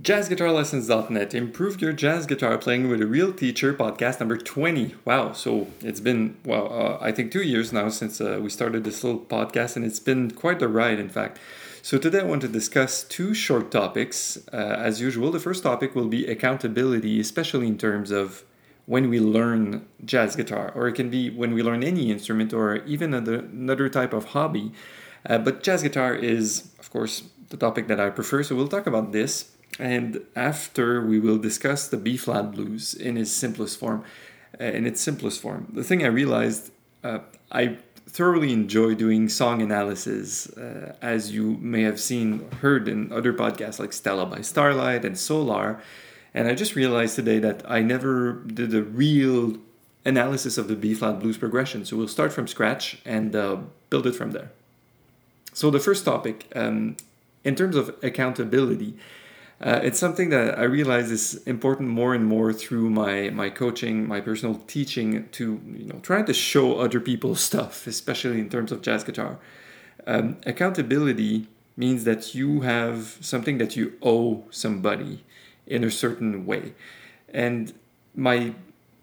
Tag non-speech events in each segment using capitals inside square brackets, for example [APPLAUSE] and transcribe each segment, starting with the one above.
JazzGuitarLessons.net. Improve your jazz guitar playing with a real teacher. Podcast number 20. Wow. So it's been, well, uh, I think two years now since uh, we started this little podcast, and it's been quite a ride, in fact. So today I want to discuss two short topics. Uh, as usual, the first topic will be accountability, especially in terms of when we learn jazz guitar, or it can be when we learn any instrument or even another, another type of hobby. Uh, but jazz guitar is, of course, the topic that I prefer, so we'll talk about this and after we will discuss the B flat blues in its simplest form. Uh, in its simplest form, the thing I realized, uh, I thoroughly enjoy doing song analysis, uh, as you may have seen, heard in other podcasts like Stella by Starlight and Solar. And I just realized today that I never did a real analysis of the B flat blues progression. So we'll start from scratch and uh, build it from there. So the first topic, um, in terms of accountability, uh, it's something that I realize is important more and more through my my coaching, my personal teaching to you know trying to show other people [LAUGHS] stuff, especially in terms of jazz guitar. Um, accountability means that you have something that you owe somebody in a certain way, and my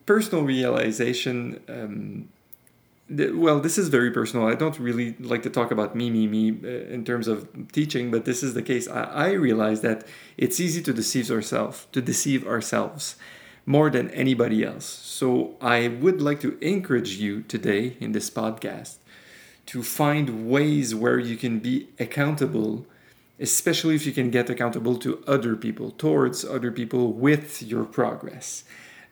personal realization um, well, this is very personal. I don't really like to talk about me, me, me uh, in terms of teaching, but this is the case. I, I realize that it's easy to deceive ourselves, to deceive ourselves more than anybody else. So I would like to encourage you today in this podcast to find ways where you can be accountable, especially if you can get accountable to other people, towards other people with your progress.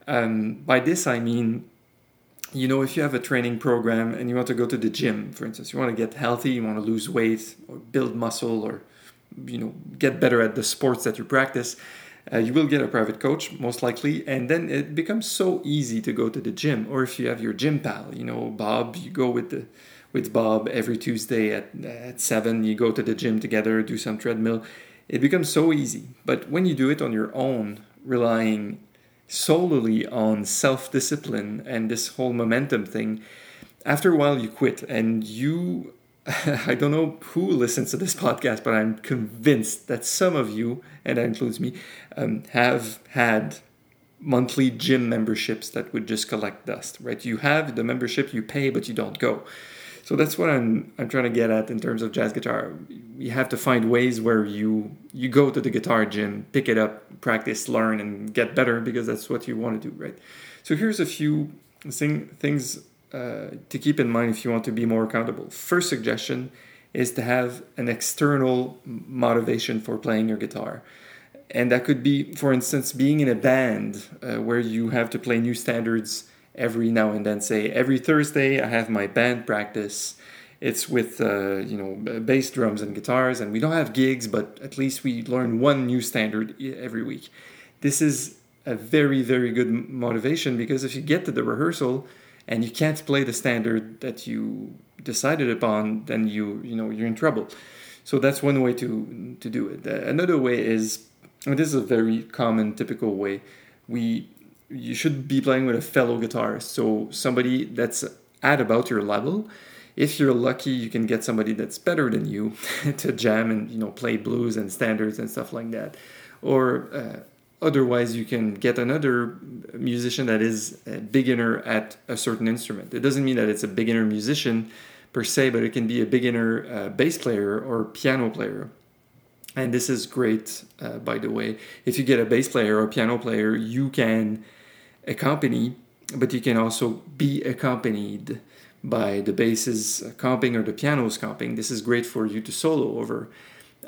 Um, by this, I mean you know, if you have a training program and you want to go to the gym, for instance, you want to get healthy, you want to lose weight or build muscle or, you know, get better at the sports that you practice, uh, you will get a private coach most likely. And then it becomes so easy to go to the gym. Or if you have your gym pal, you know, Bob, you go with the with Bob every Tuesday at, at 7, you go to the gym together, do some treadmill. It becomes so easy. But when you do it on your own, relying solely on self discipline and this whole momentum thing, after a while you quit and you. [LAUGHS] I don't know who listens to this podcast, but I'm convinced that some of you, and that includes me, um, have had monthly gym memberships that would just collect dust, right? You have the membership, you pay, but you don't go. So that's what I'm I'm trying to get at in terms of jazz guitar. You have to find ways where you you go to the guitar gym, pick it up, practice, learn, and get better because that's what you want to do, right? So here's a few thing, things uh, to keep in mind if you want to be more accountable. First suggestion is to have an external motivation for playing your guitar. And that could be, for instance, being in a band uh, where you have to play new standards every now and then say every Thursday I have my band practice. It's with uh, you know bass drums and guitars, and we don't have gigs, but at least we learn one new standard every week. This is a very very good motivation because if you get to the rehearsal and you can't play the standard that you decided upon, then you you know you're in trouble. So that's one way to to do it. Another way is, and this is a very common typical way, we you should be playing with a fellow guitarist, so somebody that's at about your level. If you're lucky, you can get somebody that's better than you [LAUGHS] to jam and you know play blues and standards and stuff like that. Or uh, otherwise, you can get another musician that is a beginner at a certain instrument. It doesn't mean that it's a beginner musician per se, but it can be a beginner uh, bass player or piano player and this is great uh, by the way if you get a bass player or piano player you can accompany, but you can also be accompanied by the basses comping or the pianos comping. This is great for you to solo over.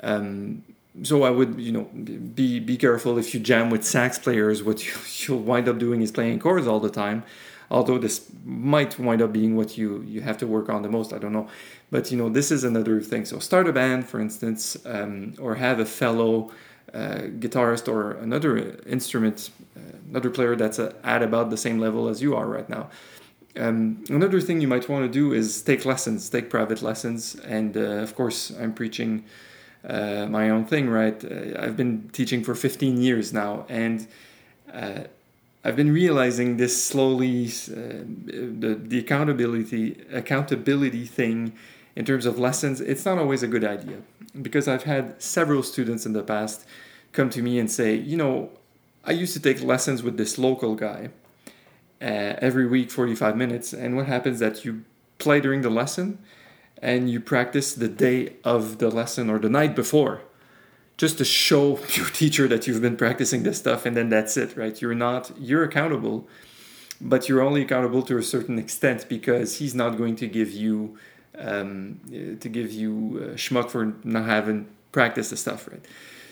Um, so I would, you know, be be careful if you jam with sax players. What you, [LAUGHS] you'll wind up doing is playing chords all the time. Although this might wind up being what you you have to work on the most. I don't know, but you know, this is another thing. So start a band, for instance, um, or have a fellow uh, guitarist or another instrument, uh, another player that's uh, at about the same level as you are right now. Um, another thing you might want to do is take lessons, take private lessons, and uh, of course, I'm preaching uh, my own thing, right? Uh, I've been teaching for 15 years now, and I've been realizing this slowly. the the accountability accountability thing in terms of lessons, it's not always a good idea because I've had several students in the past come to me and say, you know, I used to take lessons with this local guy uh, every week, 45 minutes. And what happens that you play during the lesson and you practice the day of the lesson or the night before just to show [LAUGHS] your teacher that you've been practicing this stuff and then that's it right you're not you're accountable but you're only accountable to a certain extent because he's not going to give you um, to give you uh, schmuck for not having practiced the stuff right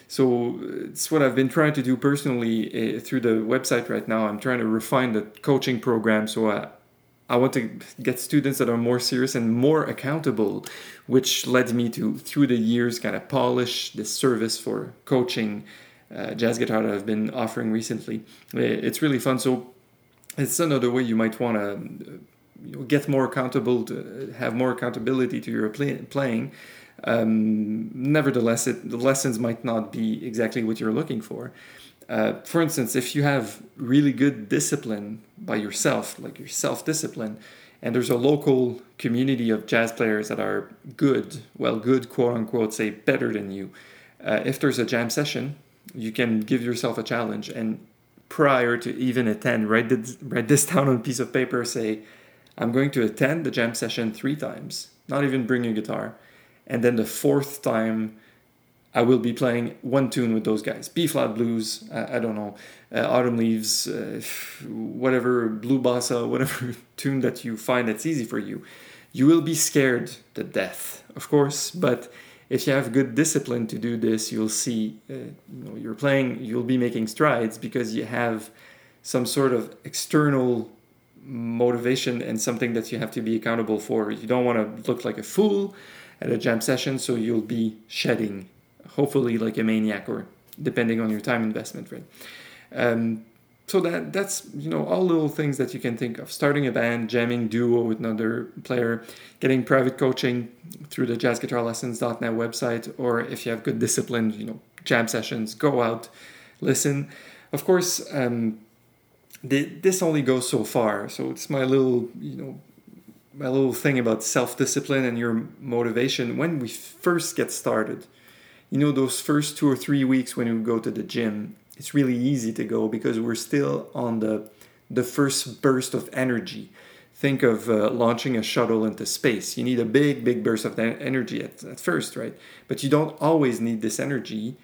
so it's what I've been trying to do personally uh, through the website right now. I'm trying to refine the coaching program so I, I want to get students that are more serious and more accountable, which led me to, through the years, kind of polish this service for coaching uh, jazz guitar that I've been offering recently. It's really fun. So it's another way you might want to you know, get more accountable, to have more accountability to your play, playing. Um, nevertheless, it, the lessons might not be exactly what you're looking for. Uh, for instance, if you have really good discipline by yourself, like your self discipline, and there's a local community of jazz players that are good, well, good, quote unquote, say better than you, uh, if there's a jam session, you can give yourself a challenge. And prior to even attend, write write this [LAUGHS] down on a piece of paper, say, I'm going to attend the jam session three times, not even bring a guitar. And then the fourth time, I will be playing one tune with those guys. B flat blues, I, I don't know, uh, autumn leaves, uh, whatever blue bossa, whatever [LAUGHS] tune that you find that's easy for you. You will be scared to death, of course, but if you have good discipline to do this, you'll see, uh, you know, you're playing, you'll be making strides because you have some sort of external motivation and something that you have to be accountable for. You don't want to look like a fool at a jam session, so you'll be shedding hopefully like a maniac or depending on your time investment, right? Um, so that that's you know all little things that you can think of. Starting a band jamming duo with another player getting private coaching through the jazzguitarlessons.net website or if you have good discipline you know jam sessions go out listen. Of course um, the, this only goes so far. So it's my little you know my little thing about self-discipline and your motivation. When we first get started you know those first two or three weeks when you go to the gym it's really easy to go because we're still on the the first burst of energy. Think of uh, launching a shuttle into space. You need a big big burst of energy at, at first right? But you don't always need this energy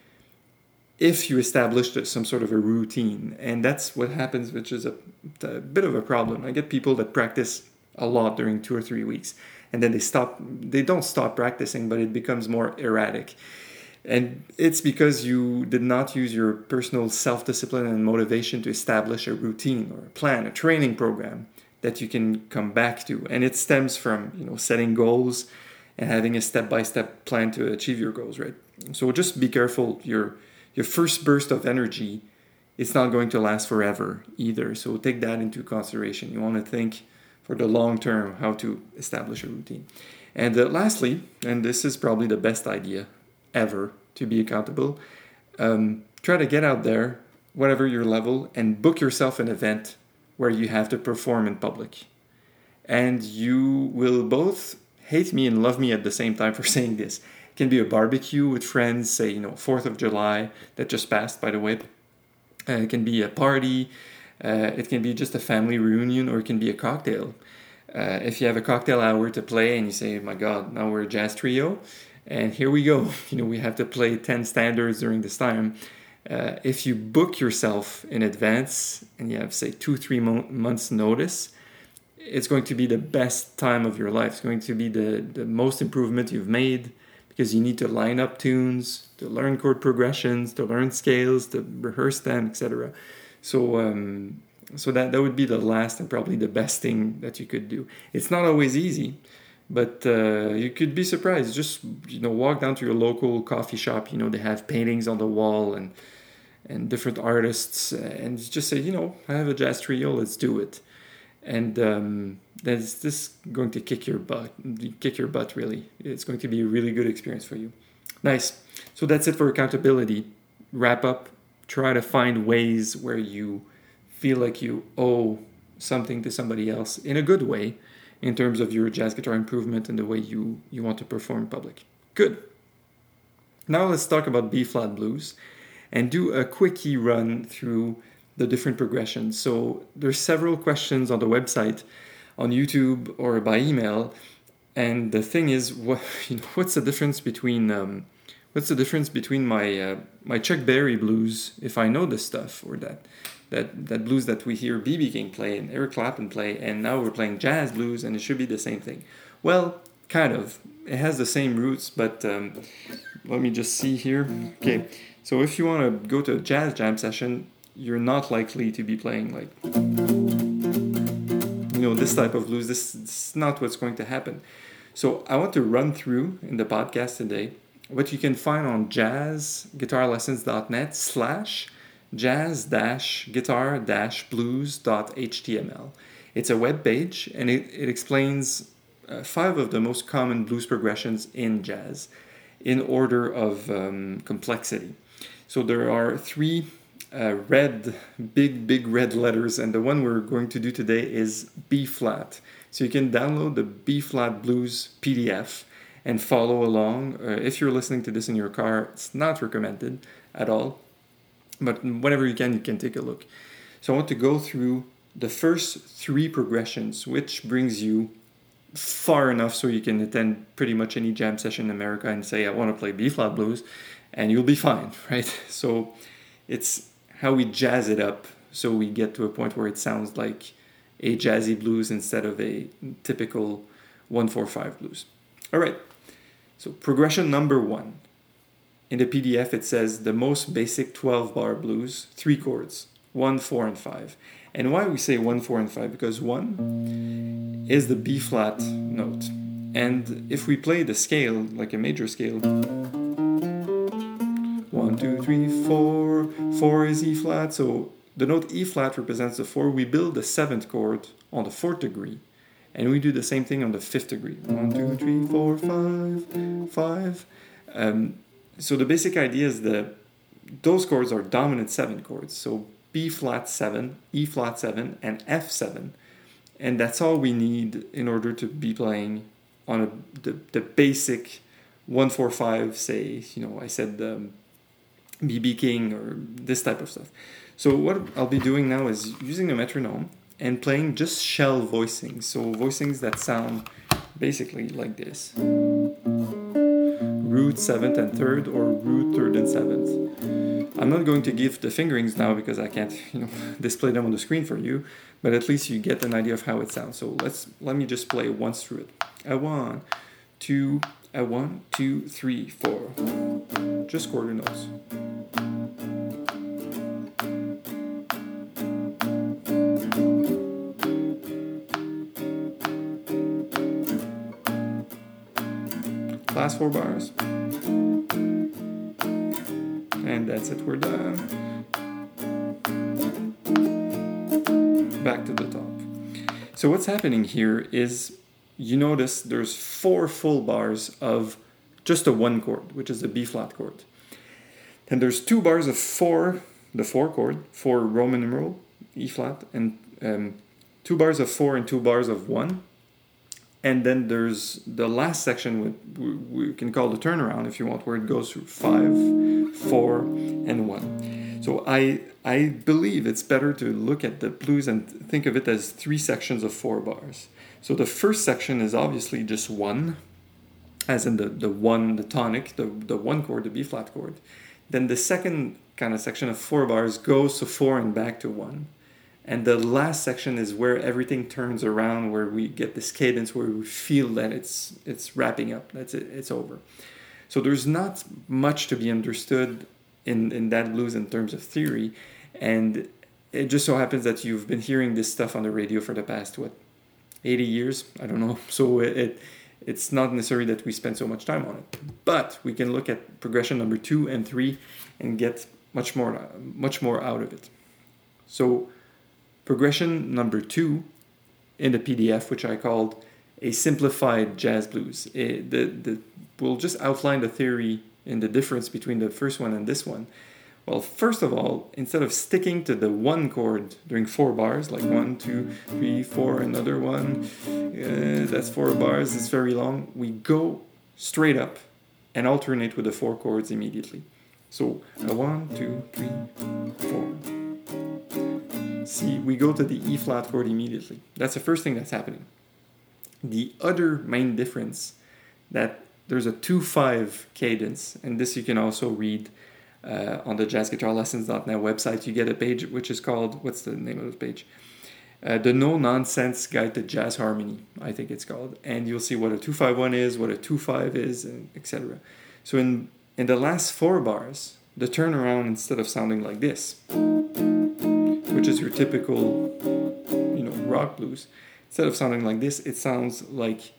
if you establish some sort of a routine. And that's what happens which is a, a bit of a problem. I get people that practice a lot during two or three weeks and then they stop they don't stop practicing but it becomes more erratic and it's because you did not use your personal self discipline and motivation to establish a routine or a plan, a training program that you can come back to. And it stems from, you know, setting goals and having a step by step plan to achieve your goals, right? So just be careful. Your your first burst of energy, it's not going to last forever either. So take that into consideration. You want to think for the long term how to establish a routine. And uh, lastly, and this is probably the best idea ever to be accountable. Um, try to get out there, whatever your level, and book yourself an event where you have to perform in public. And you will both hate me and love me at the same time for [LAUGHS] saying this. It can be a barbecue with friends, say, you know, 4th of July that just passed, by the way. Uh, it can be a party. Uh, it can be just a family reunion, or it can be a cocktail. Uh, if you have a cocktail hour to play and you say, oh my God, now we're a jazz trio, and here we go. [LAUGHS] You know, we have to play 10 standards during this time. Uh, if you book yourself in advance and you have, say, two, three mo- months' notice, it's going to be the best time of your life. It's going to be the, the most improvement you've made because you need to line up tunes, to learn chord progressions, to learn scales, to rehearse them, etc. So, um, so that, that would be the last and probably the best thing that you could do. It's not always easy but uh, you could be surprised. Just you know walk down to your local coffee shop. You know they have paintings on the wall and and different artists and just say you know i have a jazz trio. Let's do it. And um, that's this going to kick your butt kick your butt really. It's going to be a really good experience for you. Nice. So that's it for accountability. Wrap up. Try to find ways where you feel like you owe something to somebody else in a good way in terms of your jazz guitar improvement and the way you, you want to perform in public. Good. Now let's talk about B flat blues. and do a quickie run through the different progressions. So there's several questions on the website, on YouTube, or by email. And the thing is, what [LAUGHS] you know, what's the difference between um, what's the difference between my uh, my Chuck Berry blues if I know this stuff or that that that blues that we hear BB King play and Eric Clapton play, and now we're playing jazz blues, and it should be the same thing. Well, kind of. It has the same roots, but um, let me just see here. Okay, so if you want to go to a jazz jam session, you're not likely to be playing like you know this type of blues. This is not what's going to happen. So I want to run through in the podcast today what you can find on jazzguitarlessons.net slash jazz-guitar-blues.html. It's a web page and it, it explains uh, five of the most common blues progressions in jazz in order of um, complexity. So there are three uh, red, big, big red letters, and the one we're going to do today is B flat. So you can download the B flat blues PDF and follow along. Uh, if you're listening to this in your car, it's not recommended at all but whenever you can, you can take a look. So I want to go through the first three progressions, which brings you far enough so you can attend pretty much any jam session in America and say, I want to play B flat blues, and you'll be fine, [LAUGHS] right? So it's how we jazz it up so we get to a point where it sounds like a jazzy blues instead of a typical 145 blues. All right, so progression number one in the PDF, it says the most basic 12 bar blues, three chords, one, four, and five. And why we say one, four, and five? Because one is the B flat note. And if we play the scale, like a major scale, one, two, three, four, four is E flat. So the note E flat represents the four. We build the seventh chord on the fourth degree. And we do the same thing on the fifth degree. One, two, three, four, five, five. Um, so the basic idea is that those chords are dominant seven chords. So B flat seven, E flat seven, and F seven, and that's all we need in order to be playing on a, the the basic one four five. Say you know I said um, the BB King or this type of stuff. So what I'll be doing now is using a metronome and playing just shell voicings. So voicings that sound basically like this root seventh and third or root third and seventh. I'm not going to give the fingerings now because I can't, [LAUGHS] you know, display them on the screen for you, but at least you get an idea of how it sounds. So let's let me just play once through it. A one, two, a one, two, three, four. Just quarter notes. Last four bars. And that's it, we're done. Back to the top. So what's happening here is you notice there's four full bars of just a one chord, which is a B flat chord. Then there's two bars of four, the four chord, four Roman numeral, E flat, and um, two bars of four and two bars of one, and then there's the last section we, we can call the turnaround if you want where it goes through five four and one. So i i believe it's better to look at the blues and think of it as three sections of four bars. So the first section is obviously just one as in the, the one the tonic the, the one chord the b flat chord. Then the second kind of section of four bars goes to four and back to one and the last section is where everything turns around where we get this cadence where we feel that it's it's wrapping up that's it it's over. So there's not much to be understood in in that blues in terms of theory. And it just so happens that you've been hearing this stuff on the radio for the past what 80 years? I don't know. [LAUGHS] So it, it it's not necessary that we spend so much time on it. But we can look at progression number two and three and get much more much more out of it. So Progression number two in the PDF, which I called a simplified jazz blues. It, the, the, we'll just outline the theory and the difference between the first one and this one. Well, first of all, instead of sticking to the one chord during four bars, like one, two, three, four, another one, uh, that's four bars, it's very long, we go straight up and alternate with the four chords immediately. So a one, two, three, four. See, we go to the E flat chord immediately. That's the first thing that's happening. The other main difference that there's a 2-5 cadence, and this you can also read uh, on the jazzguitarlessons.net website. You get a page which is called, what's the name of the page? Uh, the No Nonsense Guide to Jazz Harmony, I think it's called. And you'll see what a 251 is, what a 25 is, etc. So in, in the last four bars, the turnaround, instead of sounding like this, which is your typical, you know, rock blues, instead of sounding like this, it sounds like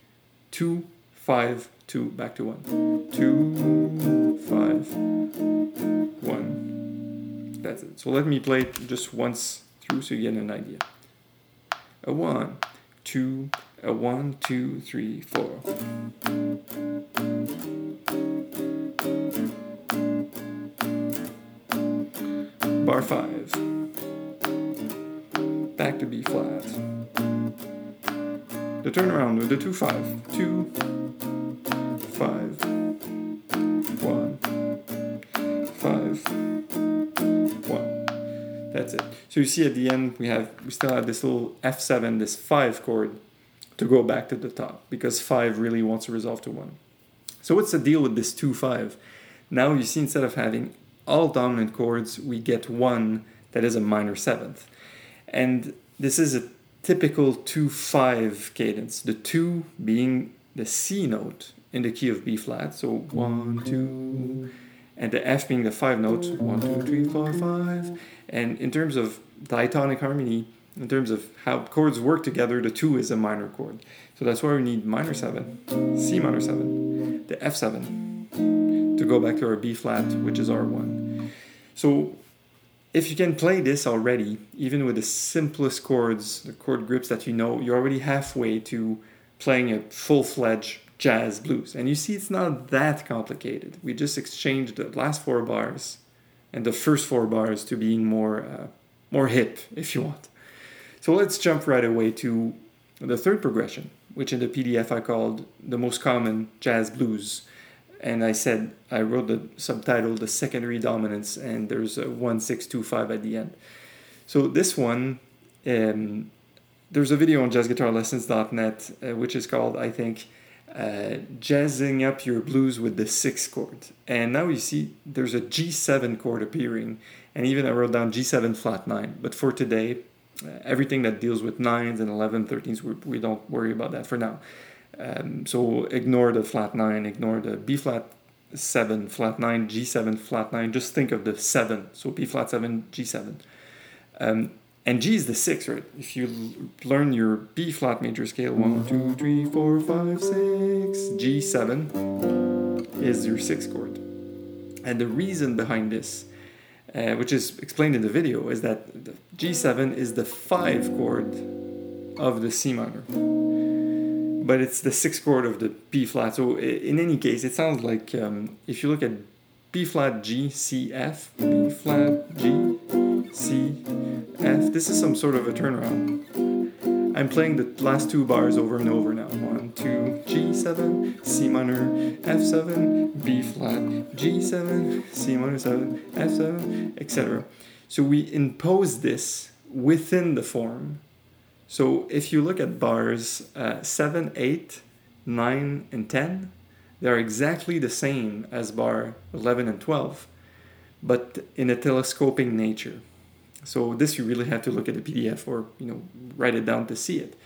two, five, two, back to one. Two, five, one. That's it. So let me play it just once through so you get an idea. A one, two, a one, two, three, four. Bar five. Back to B flat. The turnaround the two five. Two, five, one, five, one. That's it. So you see at the end we have we still have this little F7, this five chord to go back to the top because five really wants to resolve to one. So what's the deal with this two five? Now you see instead of having all dominant chords, we get one that is a minor seventh. And this is a typical 2 5 cadence, the 2 being the C note in the key of B flat. So 1, 2, and the F being the 5 note 1, 2, 3, 4, 5. And in terms of diatonic harmony, in terms of how chords work together, the 2 is a minor chord. So that's why we need minor 7, C minor 7, the F7 to go back to our B flat, which is R1. So if you can play this already, even with the simplest chords, the chord grips that you know, you're already halfway to playing a full fledged jazz blues. And you see, it's not that complicated. We just exchanged the last four bars and the first four bars to being more, uh, more hip, if you want. So let's jump right away to the third progression, which in the PDF I called the most common jazz blues and I said I wrote the subtitle "The Secondary Dominants," and there's a one six two five at the end. So this one, um, there's a video on jazzguitarlessons.net uh, which is called I think uh, "Jazzing Up Your Blues with the Sixth Chord," and now you see there's a G seven chord appearing, and even I wrote down G seven flat nine. But for today, uh, everything that deals with nines and 11, 13s, we, we don't worry about that for now. Um, so ignore the flat 9, ignore the B flat 7, flat 9, G7, flat 9. Just think of the 7. So B flat 7, G7. Um, and G is the 6, right? If you learn your B flat major scale 1, 2, 3, 4, 5, 6, G7 is your 6th chord. And the reason behind this, uh, which is explained in the video, is that the G7 is the 5 chord of the C minor but it's the sixth chord of the B flat. So in any case, it sounds like um, if you look at B flat G C F, B flat G C F. This is some sort of a turnaround. I'm playing the last two bars over and over now. One, two, G7, C minor, F7, B flat, G7, C minor 7, F7, etc. So we impose this within the form so if you look at bars uh, 7, 8, 9, and 10, they're exactly the same as bar 11 and 12, but in a telescoping nature. So this you really have to look at the PDF or you know write it down to see it.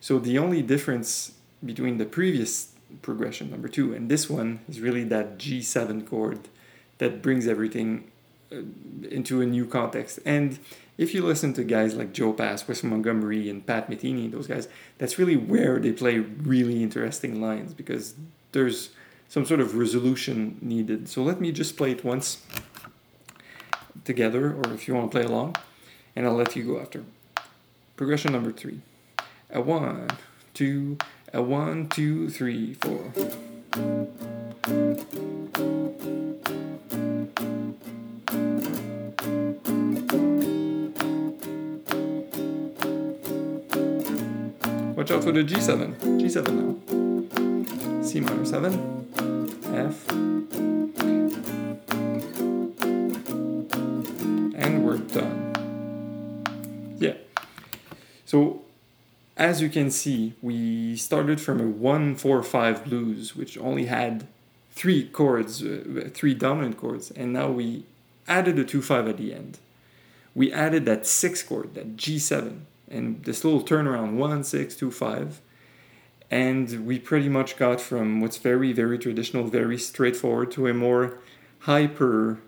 So the only difference between the previous progression number two and this one is really that G7 chord that brings everything Uh, into a new context. And if you listen to guys like Joe Pass, Wes Montgomery, and Pat Metheny, those guys, that's really where they play really interesting lines because there's some sort of resolution needed. So let me just play it once together, or if you want to play along, and I'll let you go after. Progression number three. A one, two, a one, two, three, four. Watch out for the G7. G7 now. C minor 7. F. And we're done. Yeah. So as you can see, we started from a 1 4 5 blues, which only had three chords, uh, three dominant chords, and now we added a 2 5 at the end. We added that sixth chord, that G7, and this little turnaround 1 6 2 5. And we pretty much got from what's very, very traditional, very straightforward to a more hyper,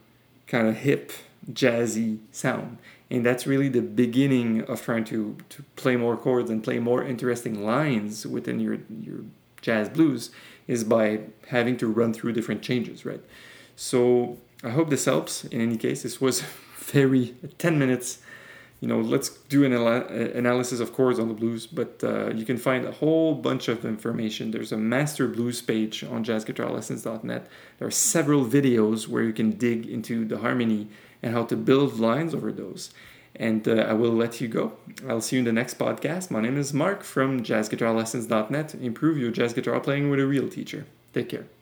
kind of hip, jazzy sound and that's really the beginning of trying to to play more chords and play more interesting lines within your your jazz blues is by having to run through different changes right so i hope this helps in any case this was [LAUGHS] very 10 minutes you know let's do an analysis of chords on the blues but uh, you can find a whole bunch of information there's a master blues page on jazzguitarlessons.net there are several videos where you can dig into the harmony and how to build lines over those. And uh, I will let you go. I'll see you in the next podcast. My name is Mark from jazzguitarlessons.net. Improve your jazz guitar playing with a real teacher. Take care.